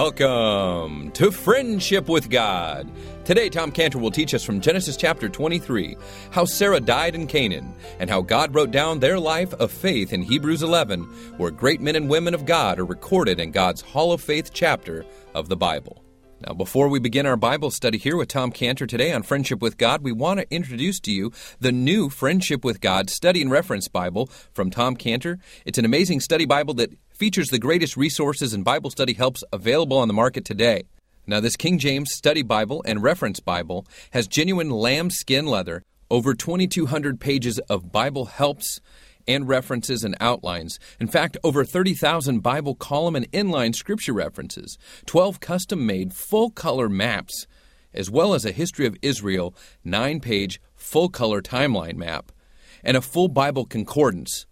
Welcome to Friendship with God. Today, Tom Cantor will teach us from Genesis chapter 23 how Sarah died in Canaan and how God wrote down their life of faith in Hebrews 11, where great men and women of God are recorded in God's Hall of Faith chapter of the Bible. Now, before we begin our Bible study here with Tom Cantor today on Friendship with God, we want to introduce to you the new Friendship with God Study and Reference Bible from Tom Cantor. It's an amazing study Bible that features the greatest resources and Bible study helps available on the market today. Now, this King James Study Bible and Reference Bible has genuine lambskin leather, over 2,200 pages of Bible helps and references and outlines. In fact, over 30,000 Bible column and inline scripture references, 12 custom made full color maps, as well as a History of Israel 9 page full color timeline map, and a full Bible concordance.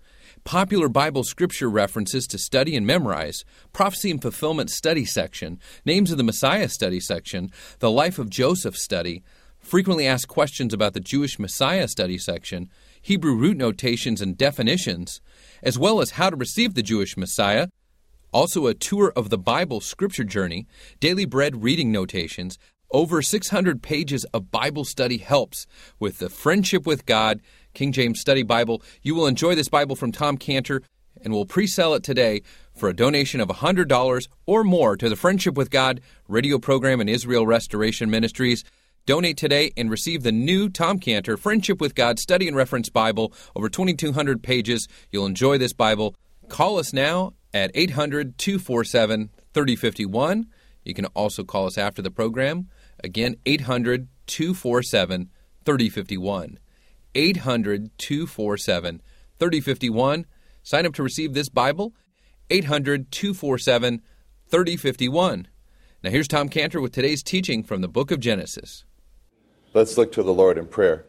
Popular Bible scripture references to study and memorize, prophecy and fulfillment study section, names of the Messiah study section, the life of Joseph study, frequently asked questions about the Jewish Messiah study section, Hebrew root notations and definitions, as well as how to receive the Jewish Messiah, also a tour of the Bible scripture journey, daily bread reading notations, over 600 pages of Bible study helps with the Friendship with God King James Study Bible. You will enjoy this Bible from Tom Cantor and we'll pre-sell it today for a donation of $100 or more to the Friendship with God radio program and Israel Restoration Ministries. Donate today and receive the new Tom Cantor Friendship with God Study and Reference Bible, over 2,200 pages. You'll enjoy this Bible. Call us now at 800 247 3051. You can also call us after the program. Again, 800 247 3051. 800 247 3051. Sign up to receive this Bible. 800 247 3051. Now, here's Tom Cantor with today's teaching from the book of Genesis. Let's look to the Lord in prayer.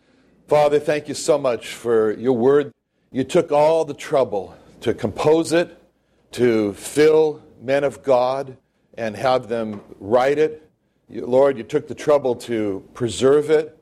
Father, thank you so much for your word. You took all the trouble to compose it, to fill men of God and have them write it. You, Lord, you took the trouble to preserve it,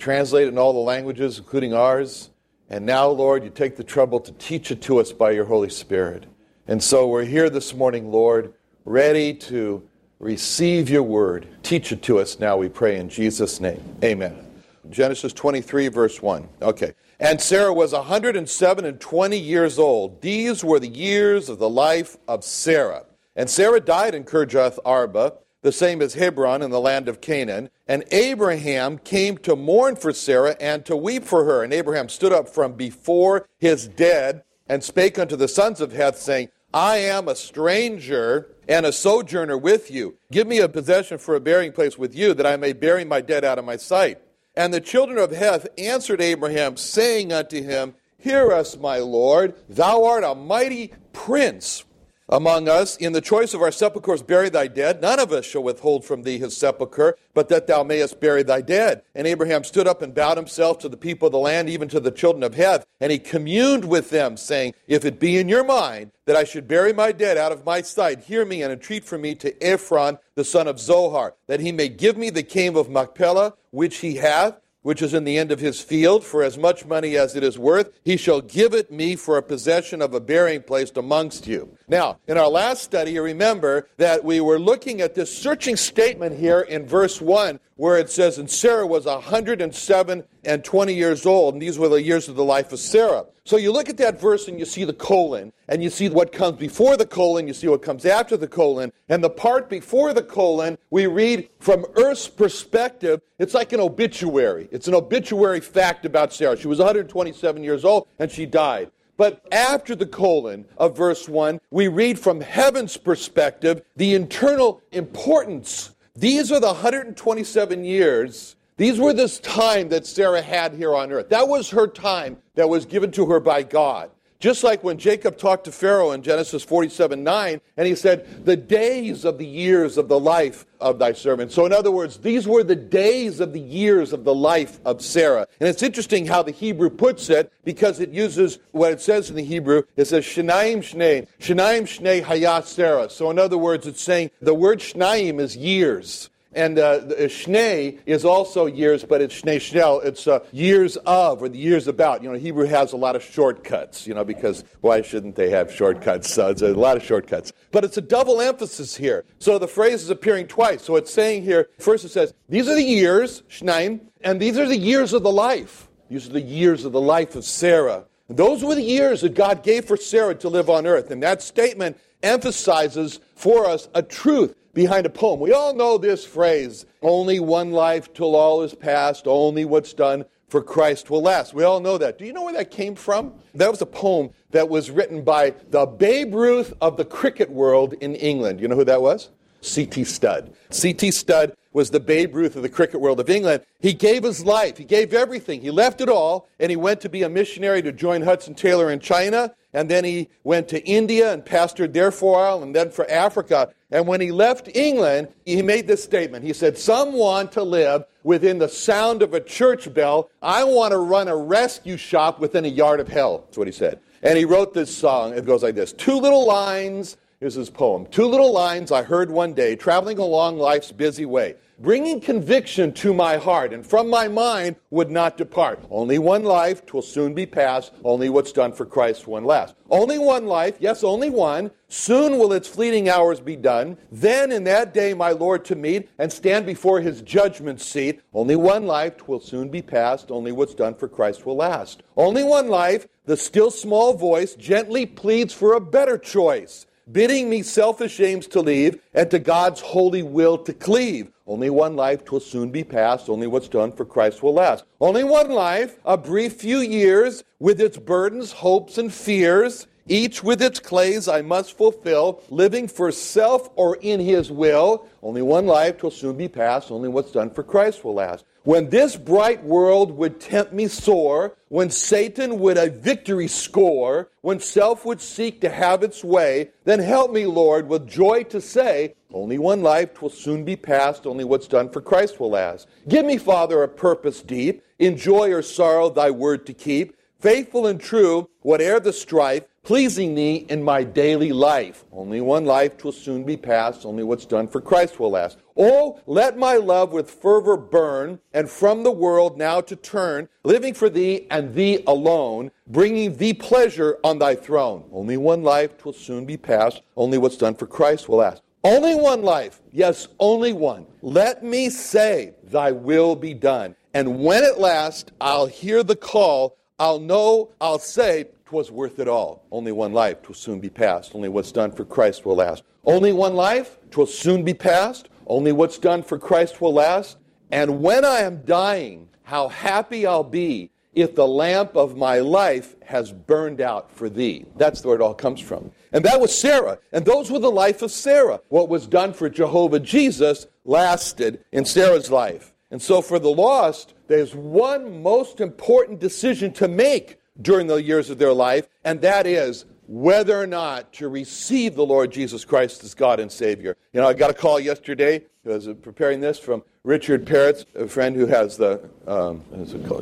translate in all the languages, including ours. And now, Lord, you take the trouble to teach it to us by your Holy Spirit. And so we're here this morning, Lord, ready to receive your word. Teach it to us now, we pray in Jesus' name. Amen. Genesis 23, verse 1. Okay. And Sarah was 107 and 20 years old. These were the years of the life of Sarah. And Sarah died in Kirjath Arba, the same as Hebron in the land of Canaan. And Abraham came to mourn for Sarah and to weep for her. And Abraham stood up from before his dead and spake unto the sons of Heth, saying, I am a stranger and a sojourner with you. Give me a possession for a burying place with you, that I may bury my dead out of my sight. And the children of Heth answered Abraham, saying unto him, Hear us, my Lord, thou art a mighty prince among us. In the choice of our sepulchres, bury thy dead. None of us shall withhold from thee his sepulchre, but that thou mayest bury thy dead. And Abraham stood up and bowed himself to the people of the land, even to the children of Heth. And he communed with them, saying, If it be in your mind that I should bury my dead out of my sight, hear me and entreat for me to Ephron, the son of Zohar, that he may give me the cave of Machpelah, which he hath which is in the end of his field, for as much money as it is worth, he shall give it me for a possession of a burying place amongst you. Now, in our last study, you remember that we were looking at this searching statement here in verse 1, where it says, And Sarah was 107 and 20 years old, and these were the years of the life of Sarah. So you look at that verse and you see the colon, and you see what comes before the colon, you see what comes after the colon, and the part before the colon, we read from Earth's perspective, it's like an obituary. It's an obituary fact about Sarah. She was 127 years old, and she died. But after the colon of verse 1, we read from heaven's perspective the internal importance. These are the 127 years these were this time that Sarah had here on earth. That was her time that was given to her by God. Just like when Jacob talked to Pharaoh in Genesis 47 9, and he said, The days of the years of the life of thy servant. So, in other words, these were the days of the years of the life of Sarah. And it's interesting how the Hebrew puts it because it uses what it says in the Hebrew. It says, Shnaim Shnei. Shnaim Shnei Hayat Sarah. So, in other words, it's saying the word Shnaim is years. And uh, Shnei is also years, but it's Shnei Shnel. It's uh, years of or the years about. You know, Hebrew has a lot of shortcuts, you know, because why shouldn't they have shortcuts? So it's a lot of shortcuts. But it's a double emphasis here. So the phrase is appearing twice. So it's saying here, first it says, these are the years, Shnaim, and these are the years of the life. These are the years of the life of Sarah. Those were the years that God gave for Sarah to live on earth. And that statement emphasizes for us a truth behind a poem. We all know this phrase only one life till all is past, only what's done for Christ will last. We all know that. Do you know where that came from? That was a poem that was written by the Babe Ruth of the cricket world in England. You know who that was? C.T. Studd. C.T. Studd was the Babe Ruth of the cricket world of England. He gave his life, he gave everything. He left it all, and he went to be a missionary to join Hudson Taylor in China. And then he went to India and pastored there for a while, and then for Africa. And when he left England, he made this statement. He said, Some want to live within the sound of a church bell. I want to run a rescue shop within a yard of hell. That's what he said. And he wrote this song. It goes like this Two little lines Here's his poem. Two little lines I heard one day, traveling along life's busy way, bringing conviction to my heart, and from my mind would not depart. Only one life, twill soon be past. Only what's done for Christ one last. Only one life, yes, only one. Soon will its fleeting hours be done. Then in that day my Lord to meet and stand before his judgment seat. Only one life, twill soon be past. Only what's done for Christ will last. Only one life, the still small voice gently pleads for a better choice bidding me selfish aims to leave and to God's holy will to cleave. Only one life twill soon be past, only what's done for Christ will last. Only one life, a brief few years, with its burdens, hopes, and fears, each with its clays I must fulfill, living for self or in his will. Only one life twill soon be past, only what's done for Christ will last. When this bright world would tempt me sore, when Satan would a victory score, when self would seek to have its way, then help me, Lord, with joy to say, only one life twill soon be past, only what's done for Christ will last. Give me, Father, a purpose deep, in joy or sorrow thy word to keep, faithful and true, whate'er the strife, pleasing thee in my daily life. Only one life twill soon be past, only what's done for Christ will last. Oh, let my love with fervor burn, and from the world now to turn, living for thee and thee alone, bringing thee pleasure on thy throne. Only one life twill soon be past, only what's done for Christ will last. Only one life, yes, only one. Let me say, Thy will be done. And when at last I'll hear the call, I'll know, I'll say, 'twas worth it all. Only one life, 'twill soon be past. Only what's done for Christ will last. Only one life, 'twill soon be past. Only what's done for Christ will last. And when I am dying, how happy I'll be if the lamp of my life has burned out for thee. That's where it all comes from. And that was Sarah. And those were the life of Sarah. What was done for Jehovah Jesus lasted in Sarah's life. And so for the lost, there's one most important decision to make during the years of their life, and that is whether or not to receive the Lord Jesus Christ as God and Savior. You know, I got a call yesterday, I was preparing this from Richard Peretz, a friend who has the um,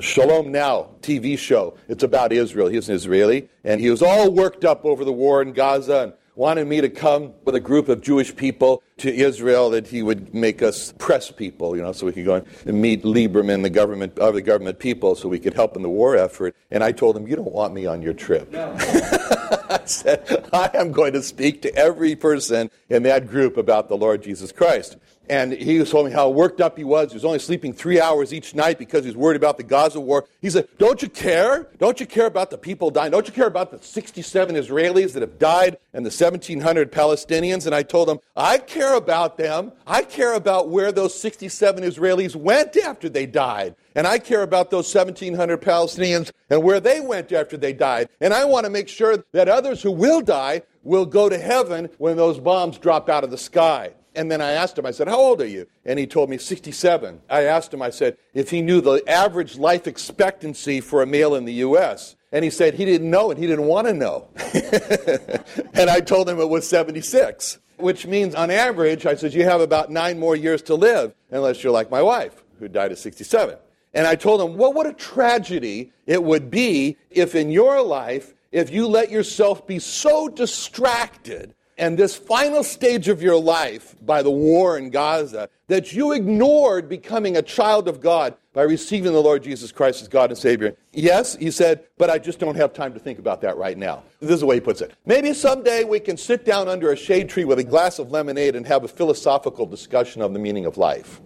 Shalom Now TV show. It's about Israel. He's an Israeli, and he was all worked up over the war in Gaza and wanted me to come with a group of Jewish people to Israel that he would make us press people, you know, so we could go and meet Lieberman, the government, other government people, so we could help in the war effort. And I told him, you don't want me on your trip. No. I said, I am going to speak to every person in that group about the Lord Jesus Christ. And he was told me how worked up he was. He was only sleeping three hours each night because he was worried about the Gaza war. He said, Don't you care? Don't you care about the people dying? Don't you care about the 67 Israelis that have died and the 1,700 Palestinians? And I told him, I care about them. I care about where those 67 Israelis went after they died. And I care about those 1,700 Palestinians and where they went after they died. And I want to make sure that others who will die will go to heaven when those bombs drop out of the sky. And then I asked him, I said, How old are you? And he told me 67. I asked him, I said, if he knew the average life expectancy for a male in the U.S. And he said he didn't know and he didn't want to know. and I told him it was 76, which means on average, I said, you have about nine more years to live, unless you're like my wife, who died at 67. And I told him, well, what a tragedy it would be if in your life, if you let yourself be so distracted and this final stage of your life by the war in Gaza that you ignored becoming a child of God by receiving the Lord Jesus Christ as God and Savior. Yes, he said, but I just don't have time to think about that right now. This is the way he puts it. Maybe someday we can sit down under a shade tree with a glass of lemonade and have a philosophical discussion of the meaning of life.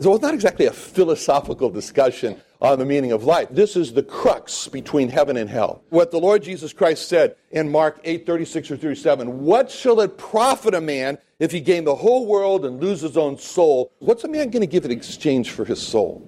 So it's not exactly a philosophical discussion on the meaning of life. This is the crux between heaven and hell. What the Lord Jesus Christ said in Mark 8 36 or 37 What shall it profit a man if he gain the whole world and lose his own soul? What's a man going to give in exchange for his soul?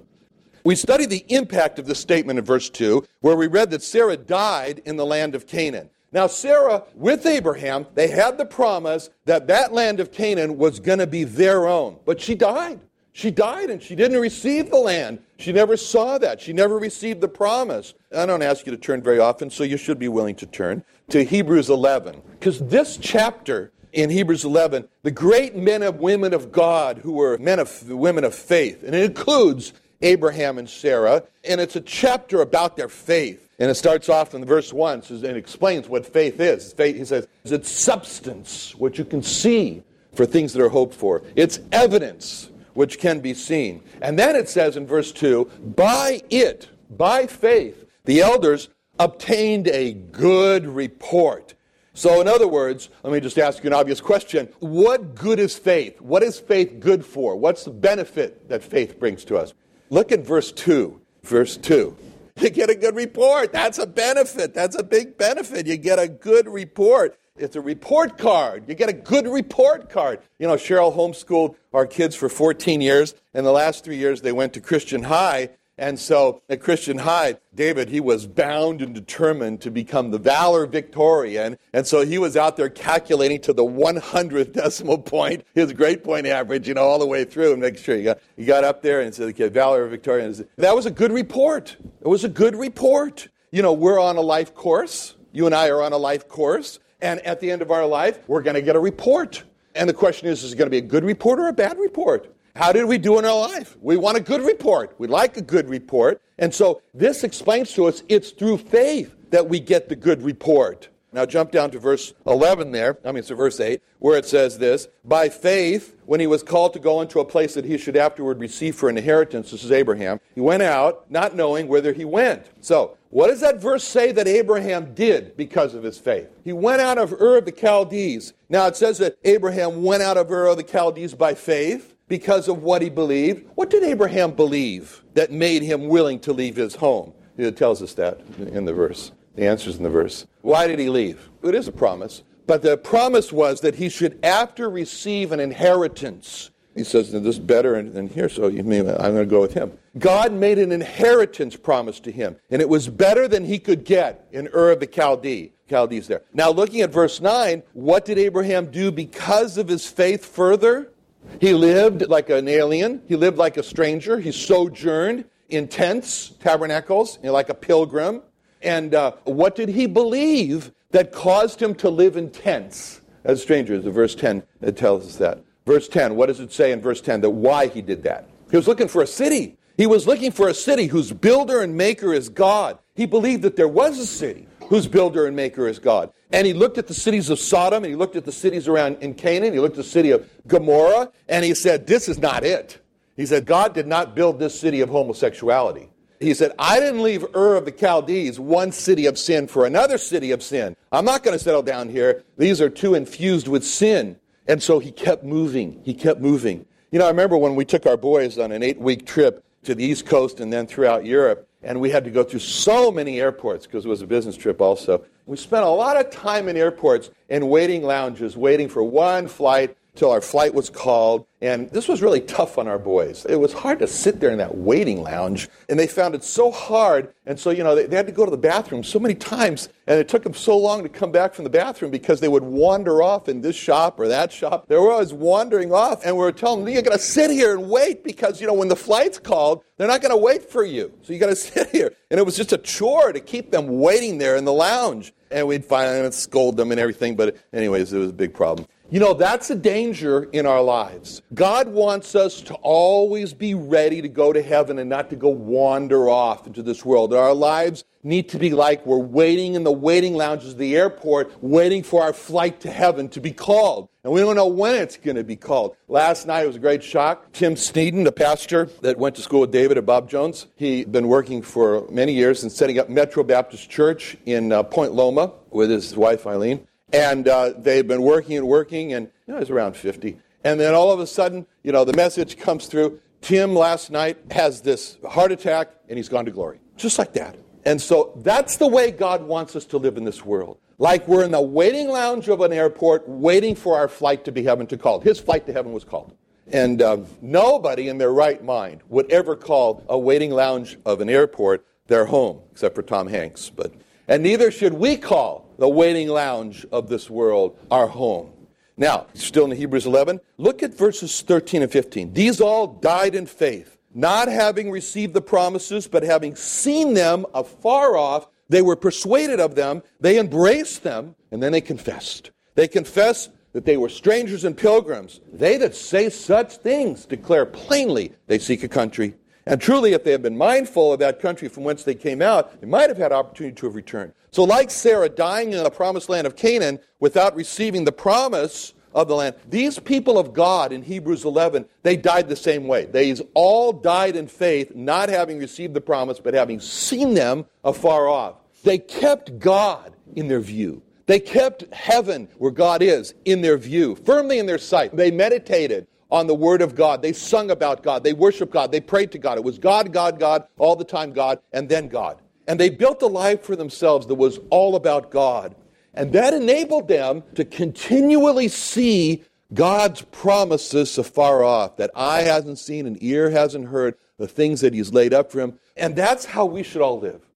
We studied the impact of this statement in verse 2, where we read that Sarah died in the land of Canaan. Now, Sarah, with Abraham, they had the promise that that land of Canaan was going to be their own, but she died. She died and she didn't receive the land. She never saw that. She never received the promise. I don't ask you to turn very often, so you should be willing to turn to Hebrews 11. Because this chapter in Hebrews 11, the great men and women of God who were men of women of faith, and it includes Abraham and Sarah, and it's a chapter about their faith. And it starts off in verse 1 and it explains what faith is. Faith, he says, it's substance, what you can see for things that are hoped for. It's evidence which can be seen. And then it says in verse 2 by it, by faith, the elders obtained a good report. So, in other words, let me just ask you an obvious question. What good is faith? What is faith good for? What's the benefit that faith brings to us? Look at verse 2. Verse 2. You get a good report. That's a benefit. That's a big benefit. You get a good report. It's a report card. You get a good report card. You know, Cheryl homeschooled our kids for 14 years. and the last three years, they went to Christian High. And so at Christian High, David, he was bound and determined to become the valedictorian. And so he was out there calculating to the 100th decimal point, his grade point average, you know, all the way through and make sure he got, he got up there and said, okay, valedictorian. That was a good report. It was a good report. You know, we're on a life course. You and I are on a life course. And at the end of our life, we're going to get a report. And the question is, is it going to be a good report or a bad report? How did we do in our life? We want a good report. We like a good report. And so this explains to us it's through faith that we get the good report. Now jump down to verse 11 there. I mean, it's verse 8, where it says this By faith, when he was called to go into a place that he should afterward receive for an inheritance, this is Abraham, he went out not knowing whither he went. So, what does that verse say that Abraham did because of his faith? He went out of Ur of the Chaldees. Now it says that Abraham went out of Ur of the Chaldees by faith because of what he believed. What did Abraham believe that made him willing to leave his home? It tells us that in the verse. The answer is in the verse. Why did he leave? It is a promise. But the promise was that he should, after receive an inheritance, he says, this is better than here, so you mean I'm going to go with him. God made an inheritance promise to him, and it was better than he could get in Ur of the Chaldee. Chaldees there. Now, looking at verse 9, what did Abraham do because of his faith further? He lived like an alien, he lived like a stranger, he sojourned in tents, tabernacles, you know, like a pilgrim. And uh, what did he believe that caused him to live in tents as strangers? Verse 10 it tells us that. Verse 10, what does it say in verse 10? That why he did that. He was looking for a city. He was looking for a city whose builder and maker is God. He believed that there was a city whose builder and maker is God. And he looked at the cities of Sodom and he looked at the cities around in Canaan. He looked at the city of Gomorrah and he said, This is not it. He said, God did not build this city of homosexuality. He said, I didn't leave Ur of the Chaldees, one city of sin, for another city of sin. I'm not going to settle down here. These are too infused with sin. And so he kept moving. He kept moving. You know, I remember when we took our boys on an eight week trip to the East Coast and then throughout Europe, and we had to go through so many airports because it was a business trip also. We spent a lot of time in airports and waiting lounges, waiting for one flight till our flight was called. And this was really tough on our boys. It was hard to sit there in that waiting lounge. And they found it so hard. And so, you know, they, they, had to go to the bathroom so many times. And it took them so long to come back from the bathroom because they would wander off in this shop or that shop. They were always wandering off. And we were telling them, you're going to sit here and wait because, you know, when the flight's called, they're not going to wait for you. So you got to sit here. And it was just a chore to keep them waiting there in the lounge. And we'd finally scold them and everything. But, anyways, it was a big problem. You know, that's a danger in our lives. God wants us to always be ready to go to heaven and not to go wander off into this world. Our lives need to be like we're waiting in the waiting lounges of the airport, waiting for our flight to heaven to be called. And we don't know when it's going to be called. Last night was a great shock. Tim Sneeden, the pastor that went to school with David and Bob Jones, he'd been working for many years and setting up Metro Baptist Church in uh, Point Loma with his wife Eileen. And uh, they've been working and working, and you know, he's around 50. And then all of a sudden, you know, the message comes through. Tim last night has this heart attack, and he's gone to glory. Just like that. And so that's the way God wants us to live in this world. Like we're in the waiting lounge of an airport waiting for our flight to be heaven to call. His flight to heaven was called. And um, nobody in their right mind would ever call a waiting lounge of an airport their home, except for Tom Hanks. But, and neither should we call the waiting lounge of this world, our home. Now, still in Hebrews 11, look at verses 13 and 15. These all died in faith, not having received the promises, but having seen them afar off. They were persuaded of them, they embraced them, and then they confessed. They confessed that they were strangers and pilgrims. They that say such things declare plainly they seek a country. And truly, if they had been mindful of that country from whence they came out, they might have had opportunity to have returned. So, like Sarah dying in the promised land of Canaan without receiving the promise of the land, these people of God in Hebrews 11, they died the same way. They all died in faith, not having received the promise, but having seen them afar off. They kept God in their view. They kept heaven, where God is, in their view, firmly in their sight. They meditated on the Word of God. They sung about God. They worshiped God. They prayed to God. It was God, God, God, all the time God, and then God. And they built a life for themselves that was all about God. And that enabled them to continually see God's promises so far off that eye hasn't seen and ear hasn't heard the things that He's laid up for him. And that's how we should all live.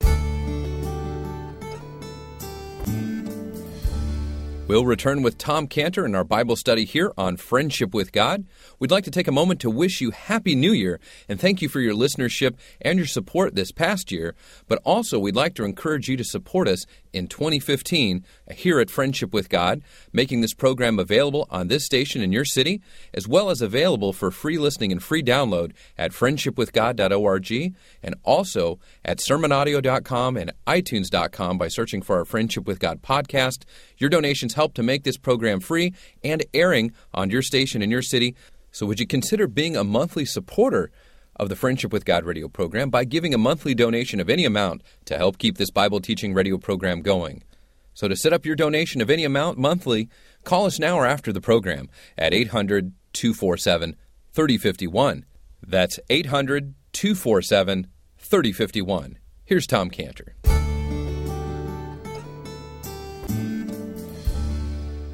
We'll return with Tom Cantor in our Bible study here on Friendship with God. We'd like to take a moment to wish you Happy New Year and thank you for your listenership and your support this past year. But also, we'd like to encourage you to support us in 2015 here at Friendship with God, making this program available on this station in your city, as well as available for free listening and free download at friendshipwithgod.org and also at sermonaudio.com and itunes.com by searching for our Friendship with God podcast. Your donations help to make this program free and airing on your station in your city. So, would you consider being a monthly supporter of the Friendship with God radio program by giving a monthly donation of any amount to help keep this Bible teaching radio program going? So, to set up your donation of any amount monthly, call us now or after the program at 800 247 3051. That's 800 247 3051. Here's Tom Cantor.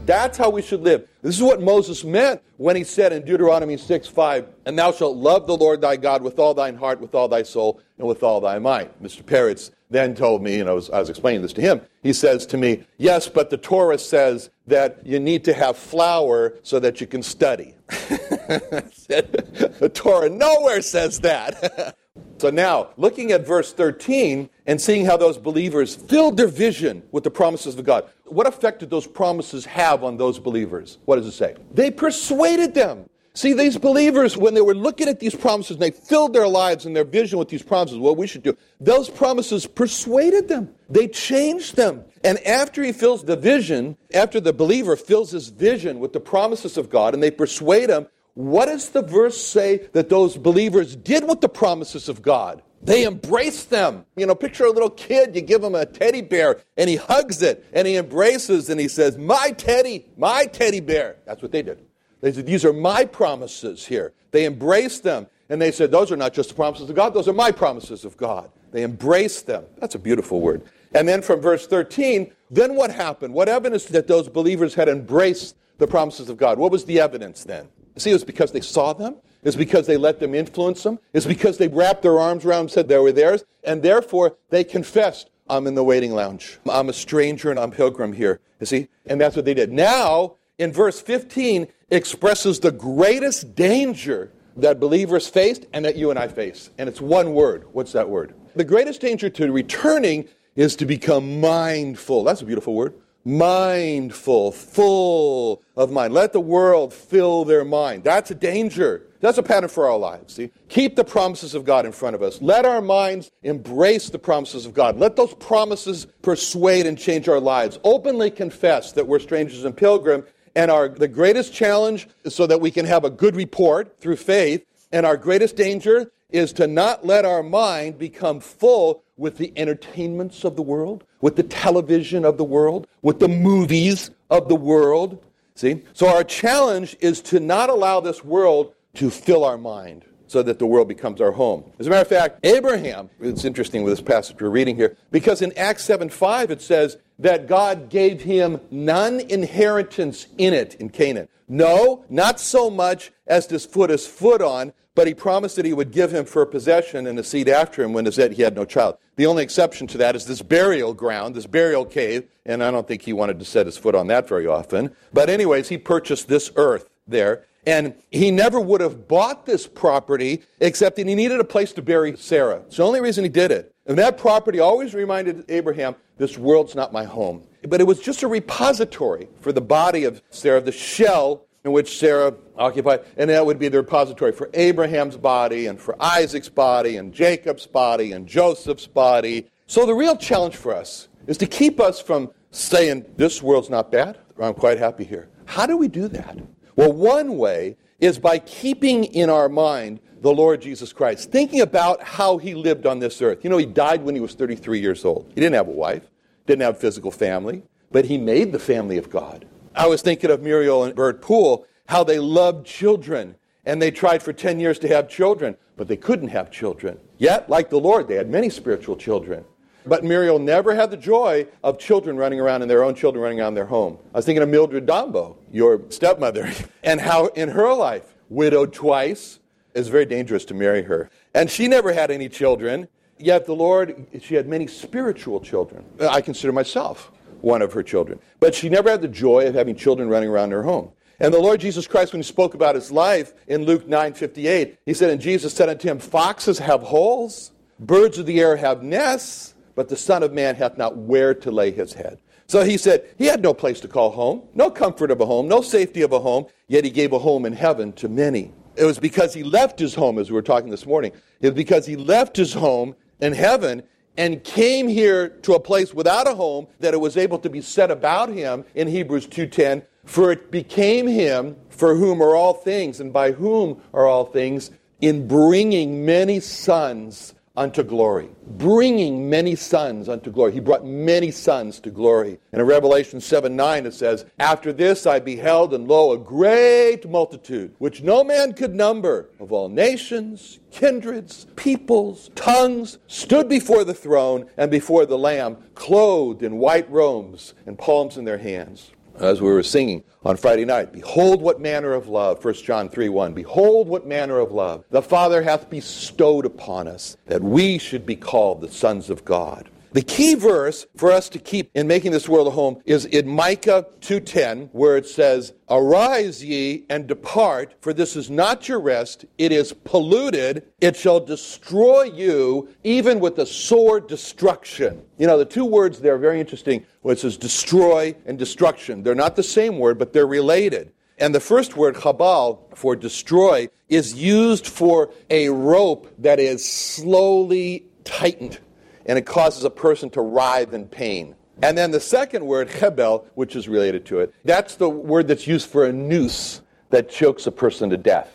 That's how we should live. This is what Moses meant when he said in Deuteronomy 6 5, And thou shalt love the Lord thy God with all thine heart, with all thy soul, and with all thy might. Mr. Peretz then told me, and I was, I was explaining this to him, he says to me, Yes, but the Torah says that you need to have flour so that you can study. the Torah nowhere says that. So now, looking at verse 13 and seeing how those believers filled their vision with the promises of God, what effect did those promises have on those believers? What does it say? They persuaded them. See, these believers, when they were looking at these promises, and they filled their lives and their vision with these promises, what we should do. Those promises persuaded them. They changed them. And after he fills the vision, after the believer fills his vision with the promises of God and they persuade him, what does the verse say that those believers did with the promises of God? They embraced them. You know, picture a little kid, you give him a teddy bear, and he hugs it, and he embraces, and he says, My teddy, my teddy bear. That's what they did. They said, These are my promises here. They embraced them, and they said, Those are not just the promises of God, those are my promises of God. They embraced them. That's a beautiful word. And then from verse 13, then what happened? What evidence that those believers had embraced the promises of God? What was the evidence then? See, it was because they saw them. It's because they let them influence them. It's because they wrapped their arms around them, said they were theirs, and therefore they confessed, I'm in the waiting lounge. I'm a stranger and I'm pilgrim here. You see? And that's what they did. Now, in verse 15, expresses the greatest danger that believers faced and that you and I face. And it's one word. What's that word? The greatest danger to returning is to become mindful. That's a beautiful word mindful, full of mind. Let the world fill their mind. That's a danger. That's a pattern for our lives. See? Keep the promises of God in front of us. Let our minds embrace the promises of God. Let those promises persuade and change our lives. Openly confess that we're strangers and pilgrims. And our the greatest challenge is so that we can have a good report through faith. And our greatest danger is to not let our mind become full with the entertainments of the world, with the television of the world, with the movies of the world. See? So our challenge is to not allow this world to fill our mind so that the world becomes our home. As a matter of fact, Abraham, it's interesting with this passage we're reading here, because in Acts 7 5 it says that God gave him none inheritance in it, in Canaan. No, not so much as to put his foot on, but he promised that he would give him for a possession and a seed after him when he had no child. The only exception to that is this burial ground, this burial cave, and I don't think he wanted to set his foot on that very often. But, anyways, he purchased this earth there. And he never would have bought this property except that he needed a place to bury Sarah. It's the only reason he did it. And that property always reminded Abraham, this world's not my home. But it was just a repository for the body of Sarah, the shell in which Sarah occupied, and that would be the repository for Abraham's body and for Isaac's body and Jacob's body and Joseph's body. So the real challenge for us is to keep us from saying, This world's not bad, I'm quite happy here. How do we do that? Well, one way is by keeping in our mind the Lord Jesus Christ, thinking about how he lived on this earth. You know, he died when he was 33 years old. He didn't have a wife, didn't have physical family, but he made the family of God. I was thinking of Muriel and Bert Poole, how they loved children, and they tried for 10 years to have children, but they couldn't have children. Yet, like the Lord, they had many spiritual children. But Muriel never had the joy of children running around and their own children running around their home. I was thinking of Mildred Dombo, your stepmother, and how in her life, widowed twice, it's very dangerous to marry her. And she never had any children, yet the Lord, she had many spiritual children. I consider myself one of her children. But she never had the joy of having children running around her home. And the Lord Jesus Christ, when he spoke about his life in Luke 9 58, he said, And Jesus said unto him, Foxes have holes, birds of the air have nests, but the Son of Man hath not where to lay his head. So he said, He had no place to call home, no comfort of a home, no safety of a home, yet he gave a home in heaven to many. It was because he left his home, as we were talking this morning. It was because he left his home in heaven and came here to a place without a home that it was able to be said about him in Hebrews 2:10 for it became him for whom are all things and by whom are all things in bringing many sons unto glory, bringing many sons unto glory. He brought many sons to glory. And in Revelation 7 9, it says, After this I beheld, and lo, a great multitude, which no man could number, of all nations, kindreds, peoples, tongues, stood before the throne and before the Lamb, clothed in white robes and palms in their hands as we were singing on Friday night. Behold what manner of love, 1 John 3 1. Behold what manner of love the Father hath bestowed upon us, that we should be called the sons of God. The key verse for us to keep in making this world a home is in Micah 2:10 where it says, "Arise ye and depart, for this is not your rest; it is polluted; it shall destroy you even with a sore destruction." You know, the two words there are very interesting. Where it says destroy and destruction. They're not the same word, but they're related. And the first word, chabal, for destroy, is used for a rope that is slowly tightened and it causes a person to writhe in pain. And then the second word, chebel, which is related to it, that's the word that's used for a noose that chokes a person to death.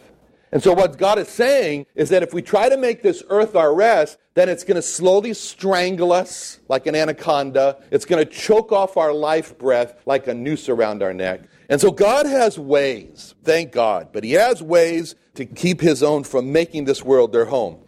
And so what God is saying is that if we try to make this earth our rest, then it's going to slowly strangle us like an anaconda. It's going to choke off our life breath like a noose around our neck. And so God has ways, thank God, but He has ways to keep His own from making this world their home.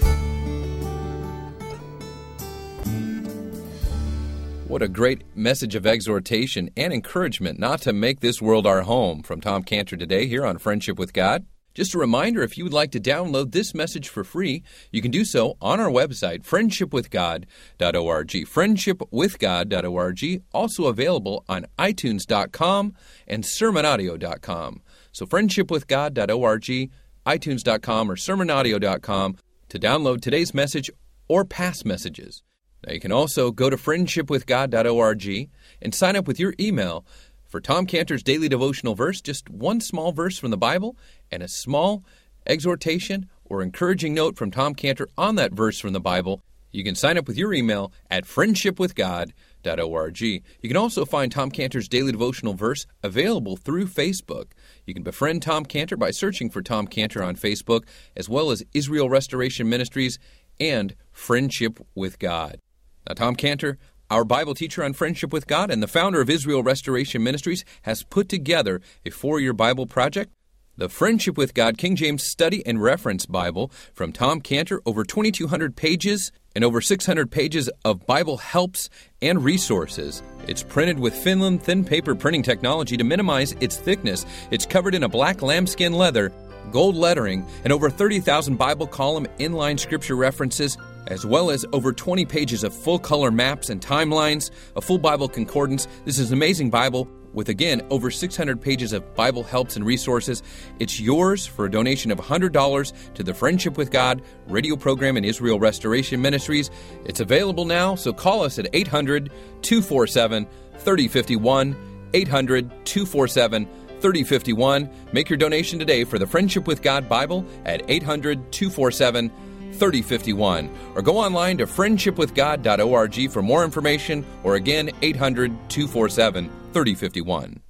What a great message of exhortation and encouragement not to make this world our home from Tom Cantor today here on Friendship with God. Just a reminder if you would like to download this message for free, you can do so on our website, friendshipwithgod.org. Friendshipwithgod.org, also available on iTunes.com and sermonaudio.com. So, friendshipwithgod.org, iTunes.com, or sermonaudio.com to download today's message or past messages. Now, you can also go to friendshipwithgod.org and sign up with your email for Tom Cantor's daily devotional verse, just one small verse from the Bible and a small exhortation or encouraging note from Tom Cantor on that verse from the Bible. You can sign up with your email at friendshipwithgod.org. You can also find Tom Cantor's daily devotional verse available through Facebook. You can befriend Tom Cantor by searching for Tom Cantor on Facebook, as well as Israel Restoration Ministries and Friendship with God. Now, Tom Cantor, our Bible teacher on friendship with God and the founder of Israel Restoration Ministries, has put together a four year Bible project. The Friendship with God King James Study and Reference Bible from Tom Cantor, over 2,200 pages and over 600 pages of Bible helps and resources. It's printed with Finland thin paper printing technology to minimize its thickness. It's covered in a black lambskin leather, gold lettering, and over 30,000 Bible column inline scripture references as well as over 20 pages of full color maps and timelines, a full Bible concordance. This is an amazing Bible with again over 600 pages of Bible helps and resources. It's yours for a donation of $100 to the Friendship with God radio program in Israel Restoration Ministries. It's available now, so call us at 800 247 3051. 800 247 3051. Make your donation today for the Friendship with God Bible at 800 247 3051 or go online to friendshipwithgod.org for more information or again 800 247 3051.